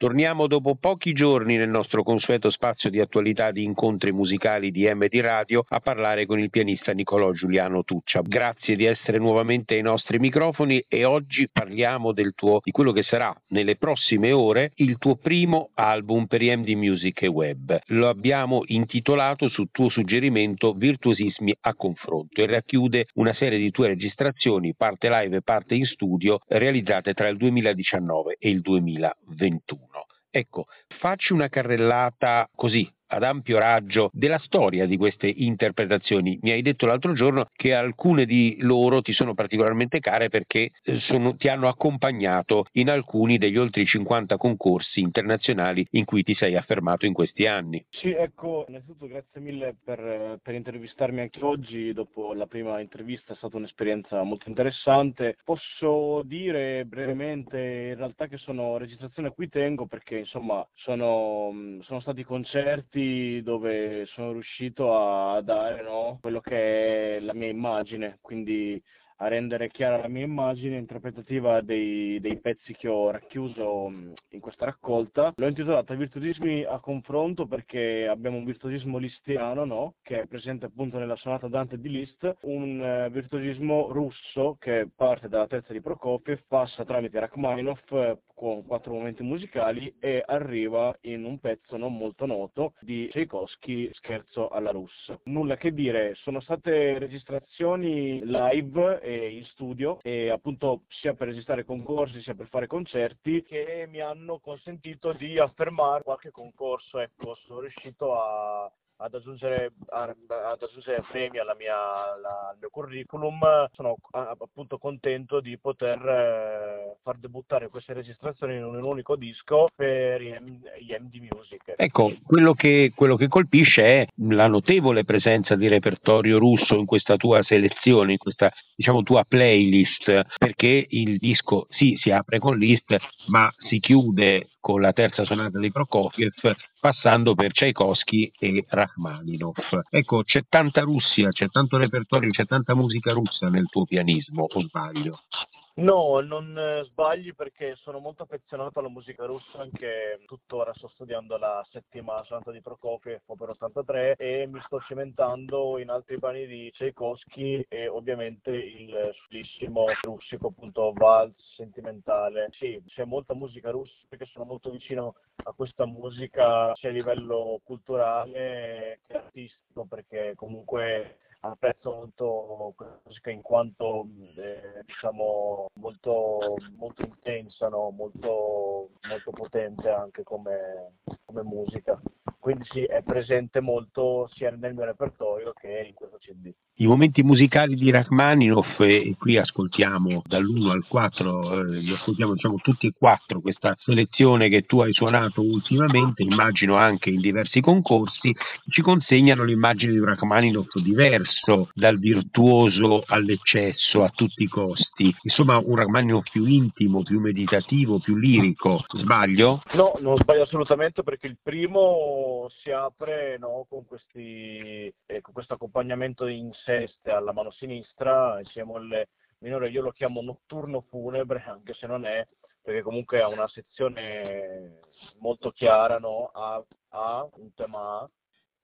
Torniamo dopo pochi giorni nel nostro consueto spazio di attualità di incontri musicali di MD Radio a parlare con il pianista Nicolò Giuliano Tuccia. Grazie di essere nuovamente ai nostri microfoni e oggi parliamo tuo, di quello che sarà nelle prossime ore il tuo primo album per MD Music e Web. Lo abbiamo intitolato su tuo suggerimento Virtuosismi a confronto e racchiude una serie di tue registrazioni, parte live e parte in studio, realizzate tra il 2019 e il 2021. Ecco, facci una carrellata così ad ampio raggio della storia di queste interpretazioni. Mi hai detto l'altro giorno che alcune di loro ti sono particolarmente care perché eh, sono, ti hanno accompagnato in alcuni degli oltre 50 concorsi internazionali in cui ti sei affermato in questi anni. Sì, ecco, innanzitutto grazie mille per, per intervistarmi anche oggi. Dopo la prima intervista è stata un'esperienza molto interessante. Posso dire brevemente in realtà che sono registrazioni a cui tengo perché insomma sono, sono stati concerti momenti dove sono riuscito a dare no, quello che è la mia immagine, quindi a rendere chiara la mia immagine interpretativa dei, dei, pezzi che ho racchiuso in questa raccolta. L'ho intitolata Virtuosismi a confronto perché abbiamo un virtuosismo listiano, no? che è presente appunto nella sonata Dante di Liszt, un uh, virtuosismo russo che parte dalla terza di Prokofiev, passa tramite Rachmaninoff con quattro momenti musicali e arriva in un pezzo non molto noto di Tchaikovsky, Scherzo alla russa. Nulla che dire, sono state registrazioni live e in studio e appunto sia per registrare concorsi sia per fare concerti che mi hanno consentito di affermare qualche concorso, ecco, sono riuscito a ad aggiungere, ad aggiungere premi alla mia, alla, al mio curriculum, sono appunto contento di poter eh, far debuttare queste registrazioni in un unico disco per gli MD Music. Ecco, quello che, quello che colpisce è la notevole presenza di repertorio russo in questa tua selezione, in questa diciamo tua playlist, perché il disco sì si apre con list, ma si chiude con la terza sonata di Prokofiev, passando per Tchaikovsky e Rachmaninov. Ecco, c'è tanta Russia, c'è tanto repertorio, c'è tanta musica russa nel tuo pianismo, o sbaglio? No, non eh, sbagli perché sono molto affezionato alla musica russa, anche tuttora sto studiando la settima sonata di Prokofiev, opera 83, e mi sto cimentando in altri brani di Tchaikovsky e ovviamente il sullissimo russico, appunto, Vals sentimentale. Sì, c'è molta musica russa perché sono molto vicino a questa musica sia a livello culturale che artistico, perché comunque apprezzo molto questa musica in quanto eh, diciamo molto, molto intensa, no? molto, molto potente anche come, come musica quindi sì, è presente molto sia nel mio repertorio che in questo CD. I momenti musicali di Rachmaninoff, e qui ascoltiamo dall'1 al 4, eh, li ascoltiamo diciamo, tutti e quattro, questa selezione che tu hai suonato ultimamente, immagino anche in diversi concorsi, ci consegnano l'immagine di un Rachmaninoff diverso dal virtuoso all'eccesso a tutti i costi, insomma un Rachmaninoff più intimo, più meditativo, più lirico, sbaglio? No, non sbaglio assolutamente perché il primo si apre no, con, questi, eh, con, questo accompagnamento in seste alla mano sinistra, insieme al minore, io lo chiamo notturno funebre, anche se non è, perché comunque ha una sezione molto chiara, no? A, A, un tema A,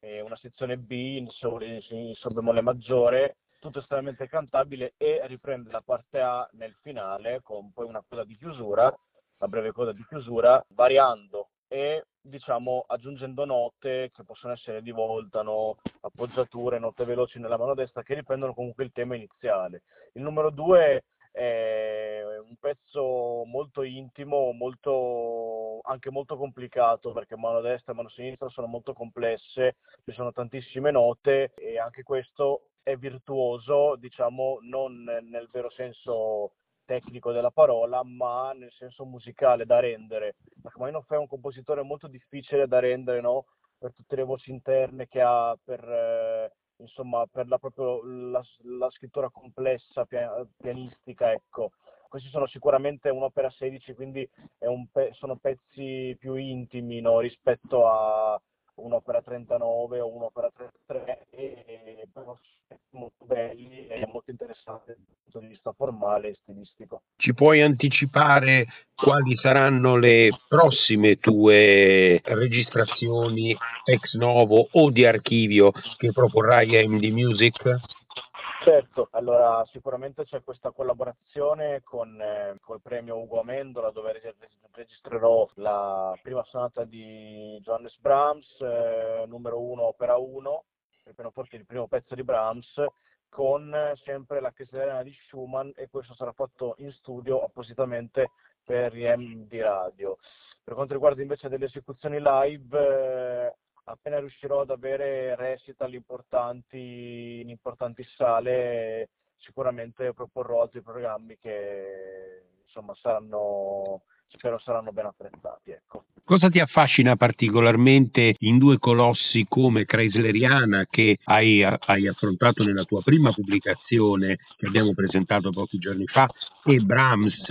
e una sezione B in sol, in sol bemolle maggiore, tutto estremamente cantabile e riprende la parte A nel finale con poi una coda di chiusura, una breve coda di chiusura, variando e diciamo aggiungendo note che possono essere di volta, no? appoggiature, note veloci nella mano destra che riprendono comunque il tema iniziale. Il numero due è un pezzo molto intimo, molto, anche molto complicato perché mano destra e mano sinistra sono molto complesse, ci sono tantissime note e anche questo è virtuoso, diciamo non nel vero senso tecnico della parola, ma nel senso musicale da rendere. Rachmaninoff è un compositore molto difficile da rendere, no? per tutte le voci interne che ha, per, eh, insomma, per la, proprio, la, la scrittura complessa, pianistica, ecco. Questi sono sicuramente un'opera 16, quindi pe- sono pezzi più intimi no? rispetto a un'opera 39 o un'opera 33, e, però molto belli e molto interessanti dal punto di vista formale e stilistico. Ci puoi anticipare quali saranno le prossime tue registrazioni ex novo o di archivio che proporrai a MD Music? Certo, allora sicuramente c'è questa collaborazione con eh, col premio Ugo Amendola dove registrerò la prima sonata di Johannes Brahms, eh, numero 1 opera 1, il pianoforte il primo pezzo di Brahms con sempre la Chiesa di Schumann e questo sarà fatto in studio appositamente per IM di radio. Per quanto riguarda invece delle esecuzioni live, eh, appena riuscirò ad avere recital importanti in importanti sale, sicuramente proporrò altri programmi che insomma saranno spero saranno ben apprezzati. Ecco. Cosa ti affascina particolarmente in due colossi come Chrysleriana che hai, hai, affrontato nella tua prima pubblicazione che abbiamo presentato pochi giorni fa e Brahms,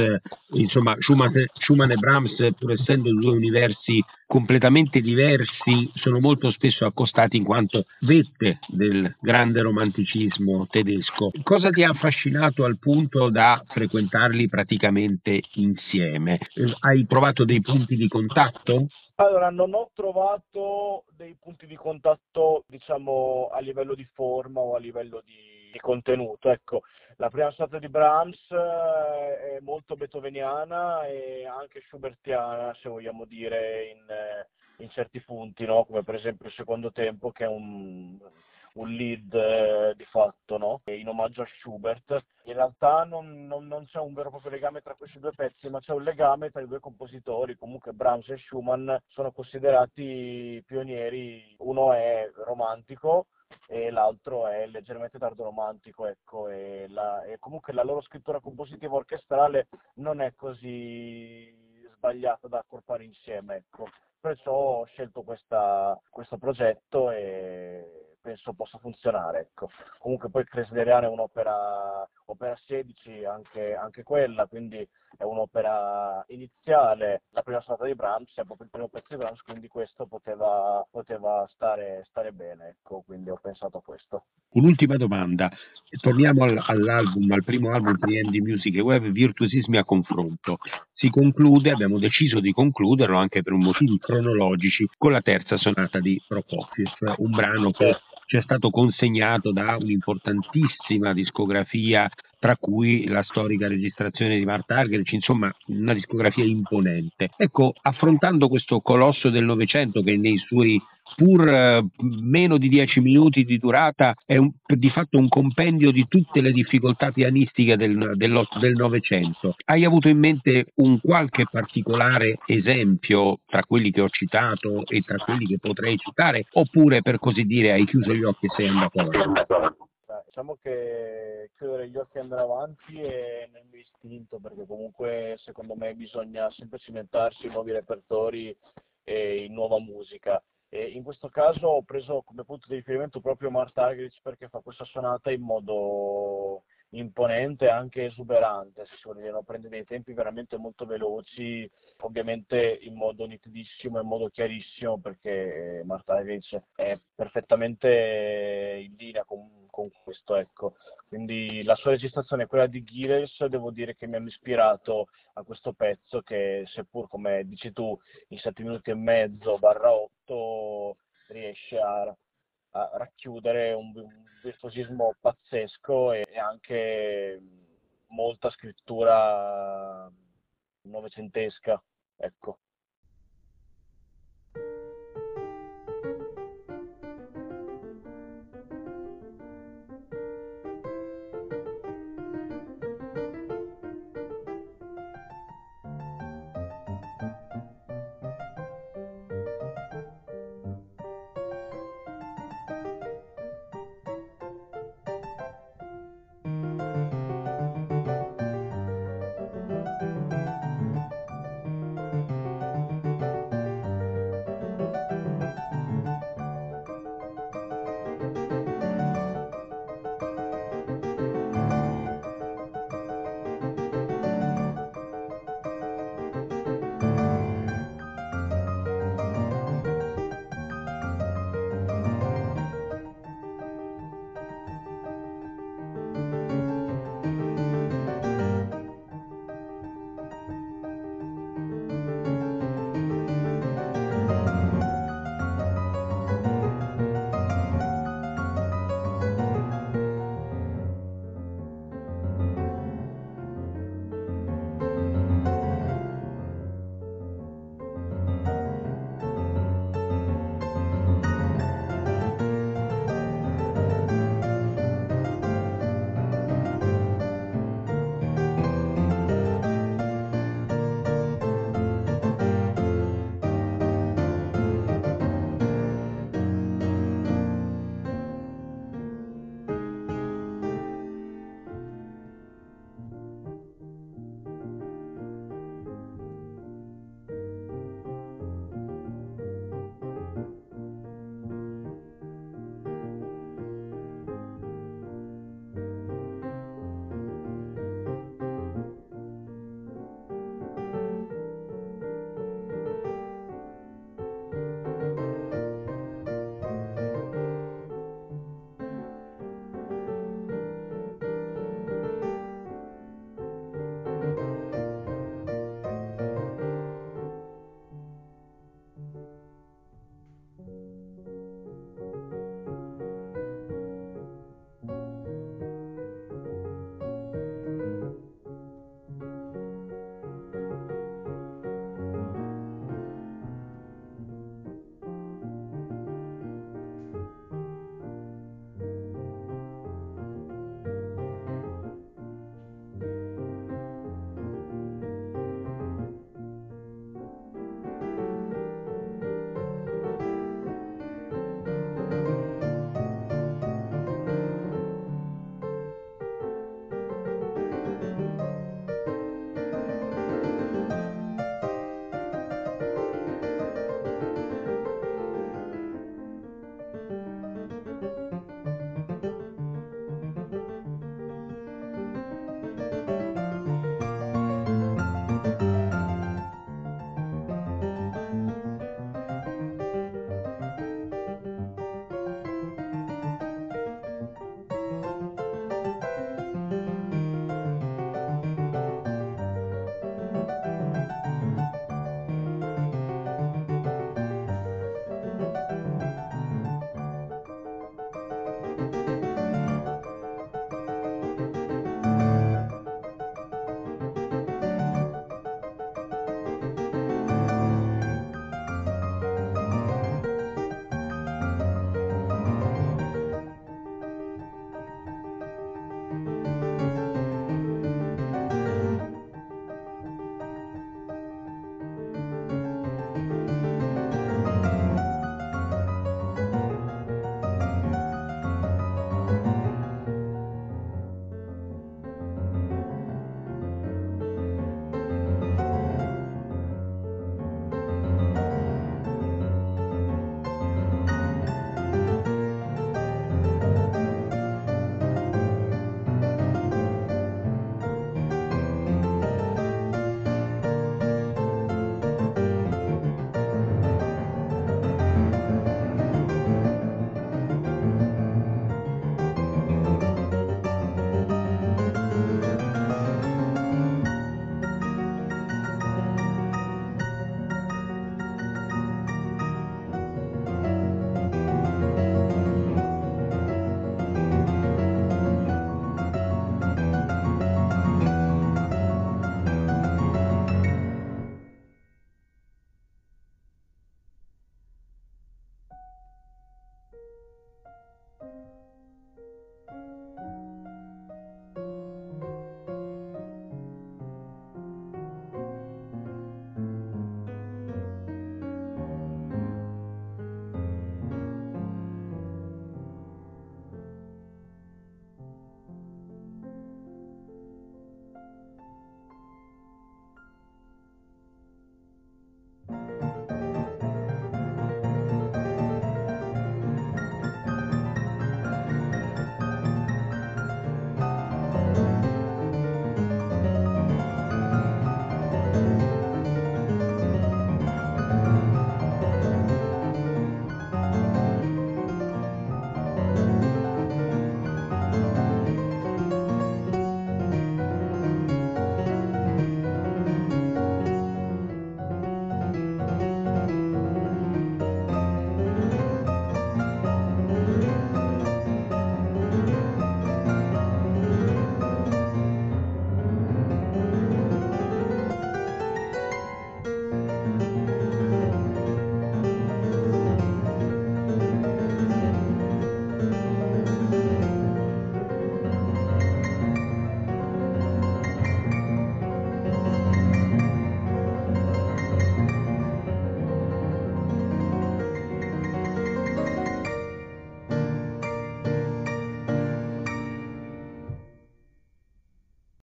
insomma Schumann, Schumann e Brahms pur essendo due universi completamente diversi sono molto spesso accostati in quanto vette del grande romanticismo tedesco. Cosa ti ha affascinato al punto da frequentarli praticamente insieme? Hai trovato dei punti di contatto? Allora, non ho trovato dei punti di contatto, diciamo, a livello di forma o a livello di, di contenuto. Ecco, la prima sonata di Brahms eh, è molto beethoveniana e anche schubertiana, se vogliamo dire, in, eh, in certi punti, no? come per esempio il secondo tempo, che è un, un lead eh, di fatto, no? in omaggio a Schubert. In realtà non, non, non, c'è un vero e proprio legame tra questi due pezzi, ma c'è un legame tra i due compositori. Comunque Brahms e Schumann sono considerati pionieri, uno è romantico e l'altro è leggermente tardo romantico, ecco, e, la, e comunque la loro scrittura compositiva orchestrale non è così sbagliata da accorpare insieme, ecco. Perciò ho scelto questa, questo progetto e penso possa funzionare. Ecco. Comunque poi Cresleriana è un'opera opera 16, anche, anche, quella, quindi è un'opera iniziale. La prima sonata di Brahms è proprio il primo pezzo di Brahms, quindi questo poteva, poteva stare, stare, bene, ecco, quindi ho pensato a questo. Un'ultima domanda, torniamo all'album, al primo album di Andy Music Web, Virtuosismi a confronto. Si conclude, abbiamo deciso di concluderlo anche per motivi cronologici, con la terza sonata di Prokofiev, un brano che ci è stato consegnato da un'importantissima discografia tra cui la storica registrazione di Marta Argerich, insomma una discografia imponente. Ecco, affrontando questo colosso del Novecento che nei suoi pur eh, meno di dieci minuti di durata è un, di fatto un compendio di tutte le difficoltà pianistiche del, del Novecento. Hai avuto in mente un qualche particolare esempio tra quelli che ho citato e tra quelli che potrei citare oppure per così dire hai chiuso gli occhi e sei andato avanti? Diciamo che chiudere gli occhi e andare avanti è nel mio istinto, perché comunque secondo me bisogna sempre cimentarsi in nuovi repertori e in nuova musica. E in questo caso ho preso come punto di riferimento proprio Marta Argerich perché fa questa sonata in modo imponente e anche esuberante, se si vuole dire, no? prende dei tempi veramente molto veloci, ovviamente in modo nitidissimo, in modo chiarissimo, perché Marta Argerich è perfettamente in linea con, con questo, ecco. Quindi la sua registrazione e quella di Gilles devo dire che mi hanno ispirato a questo pezzo che seppur come dici tu in 7 minuti e mezzo barra 8 riesce a a racchiudere un, un virtuosismo pazzesco e, e anche molta scrittura novecentesca. Ecco.